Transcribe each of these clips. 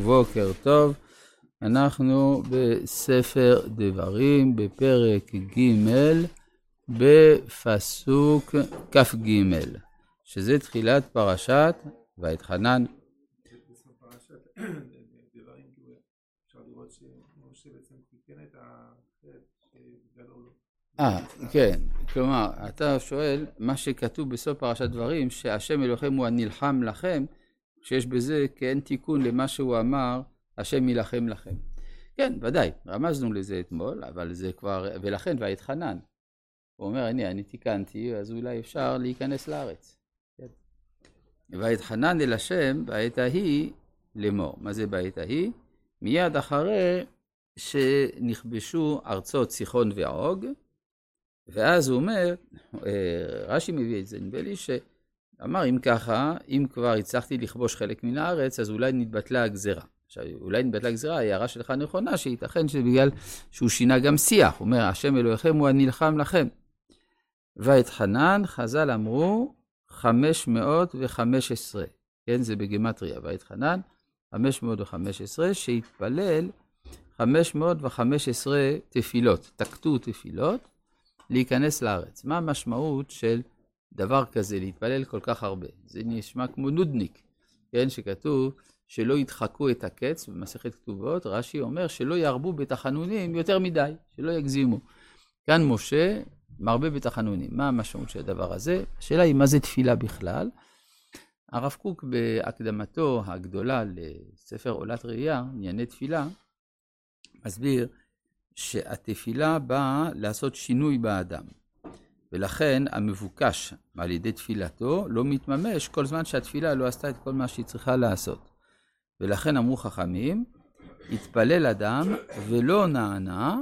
בוקר טוב, אנחנו בספר דברים, בפרק ג', בפסוק כ"ג, שזה תחילת פרשת ואתחנן. אה, כן, כלומר, אתה שואל, מה שכתוב בסוף פרשת דברים, שהשם אלוהיכם הוא הנלחם לכם, שיש בזה כאין תיקון למה שהוא אמר, השם יילחם לכם. כן, ודאי, רמזנו לזה אתמול, אבל זה כבר, ולכן ואתחנן. הוא אומר, הנה, אני תיקנתי, אז אולי אפשר להיכנס לארץ. כן. ואתחנן אל השם בעת ההיא לאמור. מה זה בעת ההיא? מיד אחרי שנכבשו ארצות סיחון ועוג, ואז הוא אומר, אה, רש"י מביא את זה, נדמה לי ש... אמר, אם ככה, אם כבר הצלחתי לכבוש חלק מן הארץ, אז אולי נתבטלה הגזרה. עכשיו, אולי נתבטלה הגזרה, ההערה שלך נכונה, שייתכן שבגלל שהוא שינה גם שיח. הוא אומר, השם אלוהיכם הוא הנלחם לכם. ואתחנן, חז"ל אמרו, 515. כן, זה בגימטריה. ואתחנן, 515, שהתפלל 515 תפילות, תקטו תפילות, להיכנס לארץ. מה המשמעות של דבר כזה, להתפלל כל כך הרבה. זה נשמע כמו נודניק, כן, שכתוב שלא ידחקו את הקץ במסכת כתובות, רש"י אומר שלא ירבו בתחנונים יותר מדי, שלא יגזימו. כאן משה מרבה בתחנונים. מה המשמעות של הדבר הזה? השאלה היא מה זה תפילה בכלל. הרב קוק בהקדמתו הגדולה לספר עולת ראייה, ענייני תפילה, מסביר שהתפילה באה לעשות שינוי באדם. ולכן המבוקש על ידי תפילתו לא מתממש כל זמן שהתפילה לא עשתה את כל מה שהיא צריכה לעשות. ולכן אמרו חכמים, יתפלל אדם ולא נענה,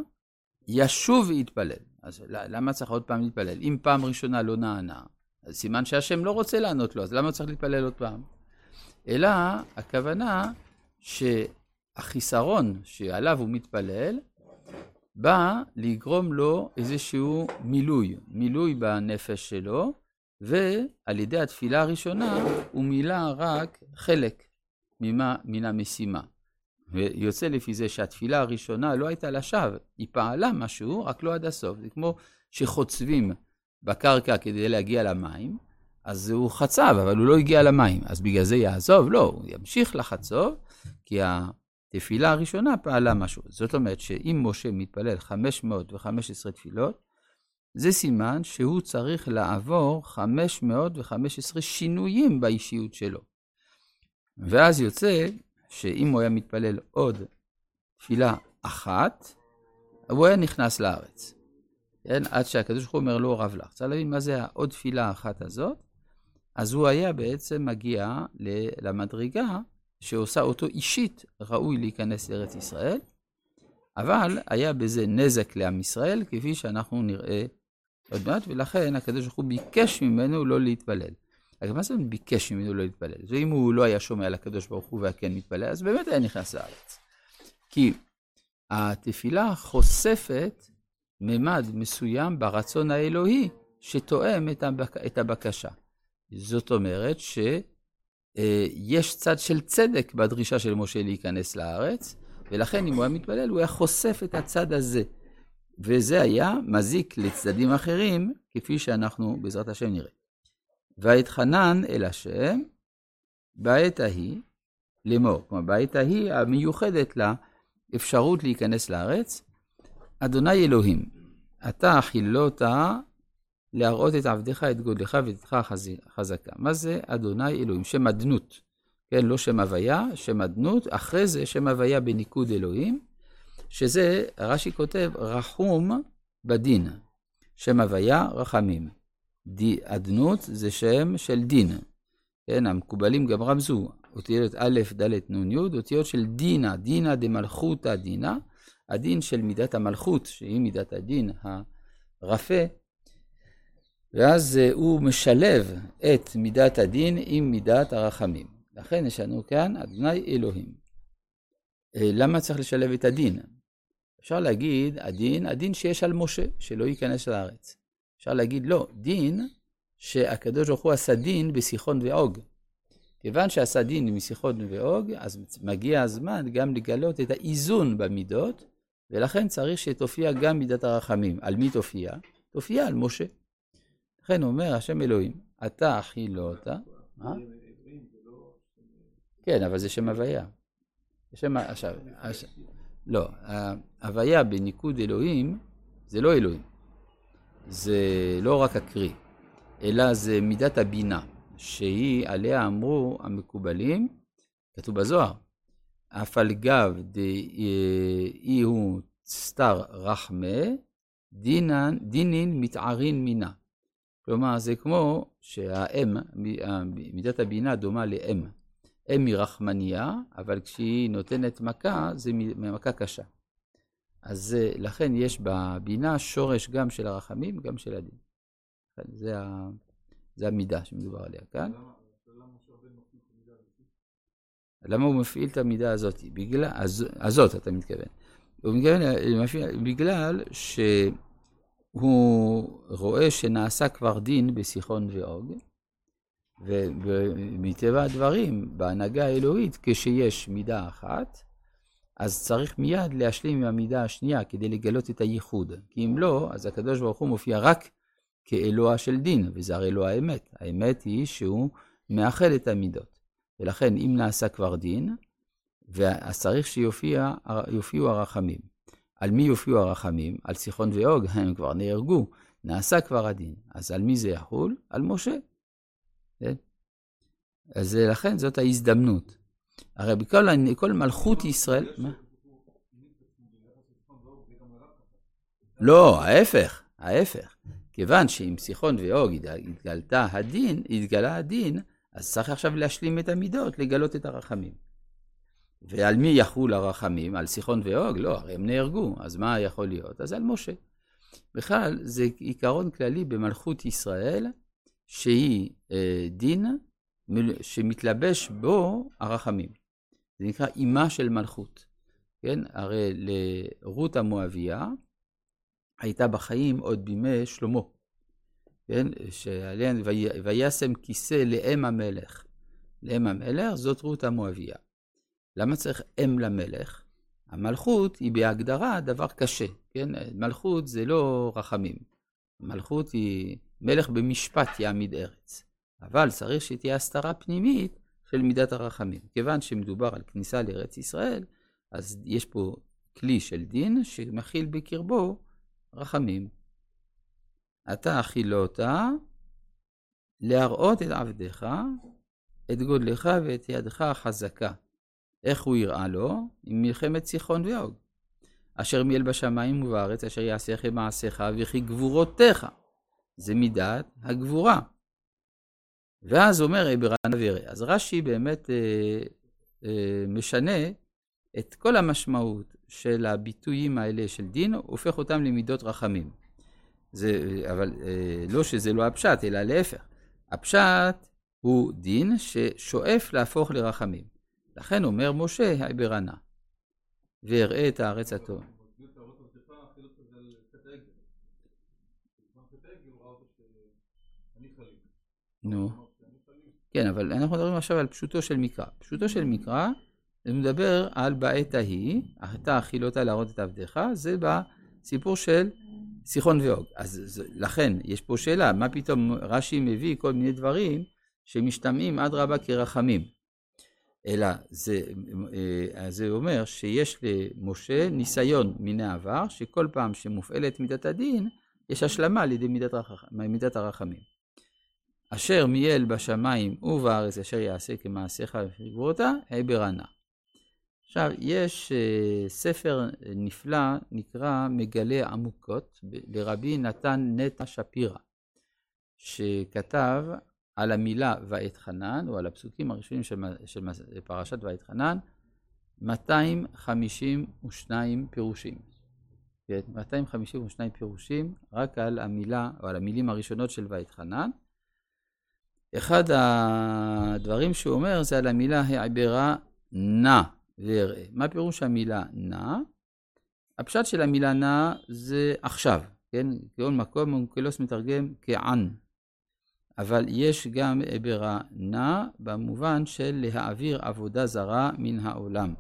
ישוב ויתפלל. אז למה צריך עוד פעם להתפלל? אם פעם ראשונה לא נענה, אז סימן שהשם לא רוצה לענות לו, אז למה צריך להתפלל עוד פעם? אלא הכוונה שהחיסרון שעליו הוא מתפלל, בא לגרום לו איזשהו מילוי, מילוי בנפש שלו, ועל ידי התפילה הראשונה הוא מילא רק חלק ממה, מן המשימה. ויוצא לפי זה שהתפילה הראשונה לא הייתה לשווא, היא פעלה משהו, רק לא עד הסוף. זה כמו שחוצבים בקרקע כדי להגיע למים, אז הוא חצב, אבל הוא לא הגיע למים. אז בגלל זה יעזוב? לא, הוא ימשיך לחצוב, כי התפילה הראשונה פעלה משהו. זאת אומרת שאם משה מתפלל 515 תפילות, זה סימן שהוא צריך לעבור 515 שינויים באישיות שלו. ואז יוצא שאם הוא היה מתפלל עוד תפילה אחת, הוא היה נכנס לארץ. כן? עד שהקדוש ברוך הוא אומר לו רב לך. צריך להבין מה זה העוד תפילה אחת הזאת. אז הוא היה בעצם מגיע למדרגה שעושה אותו אישית ראוי להיכנס לארץ ישראל, אבל היה בזה נזק לעם ישראל, כפי שאנחנו נראה עוד מעט, ולכן הקדוש ברוך הוא ביקש ממנו לא להתפלל. אגב, מה זה ביקש ממנו לא להתפלל? ואם הוא לא היה שומע לקדוש ברוך הוא והיה כן מתפלל, אז באמת היה נכנס לארץ. כי התפילה חושפת ממד מסוים ברצון האלוהי שתואם את הבקשה. זאת אומרת ש... אה, יש צד של צדק בדרישה של משה להיכנס לארץ, ולכן אם הוא היה מתפלל, הוא היה חושף את הצד הזה. וזה היה מזיק לצדדים אחרים, כפי שאנחנו בעזרת השם נראה. ואתחנן אל השם בעת ההיא לאמור, כלומר בעת ההיא המיוחדת לאפשרות להיכנס לארץ, אדוני אלוהים, אתה חילוט להראות את עבדך, את גודלך ואת חזקה. מה זה אדוני אלוהים? שם אדנות. כן, לא שם הוויה, שם אדנות, אחרי זה שם הוויה בניקוד אלוהים, שזה, רש"י כותב, רחום בדין. שם הוויה, רחמים. אדנות זה שם של דין. כן, המקובלים גם רמזו, אותיות א', ד', נ', י', אותיות של דינה, דינה דמלכותא דינה, הדין של מידת המלכות, שהיא מידת הדין הרפה, ואז אה, הוא משלב את מידת הדין עם מידת הרחמים. לכן יש לנו כאן אדוני אלוהים. אה, למה צריך לשלב את הדין? אפשר להגיד, הדין, הדין שיש על משה, שלא ייכנס לארץ. אפשר להגיד, לא, דין שהקדוש ברוך הוא עשה דין בסיחון ועוג. כיוון שעשה דין משיחות ואוג, אז מגיע הזמן גם לגלות את האיזון במידות, ולכן צריך שתופיע גם מידת הרחמים. על מי תופיע? תופיע על משה. לכן אומר השם אלוהים, אתה אכילותה. אה? כן, אבל זה שם הוויה. שם, עכשיו, לא, הוויה בניקוד אלוהים זה לא אלוהים. זה לא רק הקרי, אלא זה מידת הבינה, שהיא, עליה אמרו המקובלים, כתוב בזוהר, אף על גב דאי הוא סתר רחמה, דינן, דינין מתערין מינה. כלומר, זה כמו שהאם, מידת הבינה דומה לאם. אם היא רחמניה, אבל כשהיא נותנת מכה, זה מכה קשה. אז לכן יש בבינה שורש גם של הרחמים, גם של הדין. זה, ה, זה המידה שמדובר עליה כאן. למה הוא מפעיל את המידה הזאת? בגלל, הז, הזאת אתה מתכוון. הוא מתכוון, בגלל שהוא רואה שנעשה כבר דין בסיחון ואוג, ומטבע הדברים, בהנהגה האלוהית, כשיש מידה אחת, אז צריך מיד להשלים עם המידה השנייה כדי לגלות את הייחוד. כי אם לא, אז הקדוש ברוך הוא מופיע רק כאלוה של דין, וזה הרי לא האמת. האמת היא שהוא מאחד את המידות. ולכן, אם נעשה כבר דין, אז צריך שיופיעו הרחמים. על מי יופיעו הרחמים? על סיחון ואוג, הם כבר נהרגו, נעשה כבר הדין. אז על מי זה יחול? על משה. כן? אז לכן זאת ההזדמנות. הרי בכל כל מלכות ישראל... מה? לא, ההפך, ההפך. כיוון שעם סיחון ואוג התגלתה הדין, התגלה הדין, אז צריך עכשיו להשלים את המידות, לגלות את הרחמים. ועל מי יחול הרחמים? על סיחון ואוג? לא, הרי הם נהרגו, אז מה יכול להיות? אז על משה. בכלל, זה עיקרון כללי במלכות ישראל, שהיא אה, דין שמתלבש בו הרחמים. זה נקרא אימה של מלכות. כן? הרי לרות המואביה הייתה בחיים עוד בימי שלמה. כן? שעליהן וישם כיסא לאם המלך. לאם המלך זאת רות המואביה. למה צריך אם למלך? המלכות היא בהגדרה דבר קשה, כן? מלכות זה לא רחמים. מלכות היא מלך במשפט יעמיד ארץ. אבל צריך שתהיה הסתרה פנימית של מידת הרחמים. כיוון שמדובר על כניסה לארץ ישראל, אז יש פה כלי של דין שמכיל בקרבו רחמים. אתה אכילותה להראות את עבדיך, את גודלך ואת ידך החזקה. איך הוא יראה לו? עם מלחמת סיחון ואוג. אשר מיל בשמיים ובארץ, אשר יעשיכם מעשיך וכי גבורותיך. זה מידת הגבורה. ואז אומר ברנה וירא. אז רש"י באמת אה, אה, משנה את כל המשמעות של הביטויים האלה של דין, הופך אותם למידות רחמים. זה, אבל אה, לא שזה לא הפשט, אלא להפך. הפשט הוא דין ששואף להפוך לרחמים. לכן אומר משה, ברנה, ואראה את הארץ הטוב. נו. כן, אבל אנחנו מדברים עכשיו על פשוטו של מקרא. פשוטו של מקרא, זה מדבר על בעת ההיא, אתה אכילותה להראות את עבדיך, זה בסיפור של סיחון ואוג. אז לכן, יש פה שאלה, מה פתאום רש"י מביא כל מיני דברים שמשתמעים אדרבה כרחמים. אלא זה, אה, זה אומר שיש למשה ניסיון מן העבר, שכל פעם שמופעלת מידת הדין, יש השלמה על ידי מידת, הרח... מידת הרחמים. אשר מייל בשמיים ובארץ אשר יעשה כמעשיך וגבורתה, ברנה. עכשיו, יש uh, ספר נפלא, נקרא מגלה עמוקות, לרבי נתן נטע שפירא, שכתב על המילה ואת חנן, או על הפסוקים הראשונים של, של פרשת ואת חנן, 252 פירושים. 252 פירושים רק על המילה, או על המילים הראשונות של ואת חנן. אחד הדברים שהוא אומר זה על המילה העברה נע ואראה. מה פירוש המילה נע? הפשט של המילה נע זה עכשיו, כן? כל מקום אונקלוס מתרגם כען. אבל יש גם עברה נע במובן של להעביר עבודה זרה מן העולם.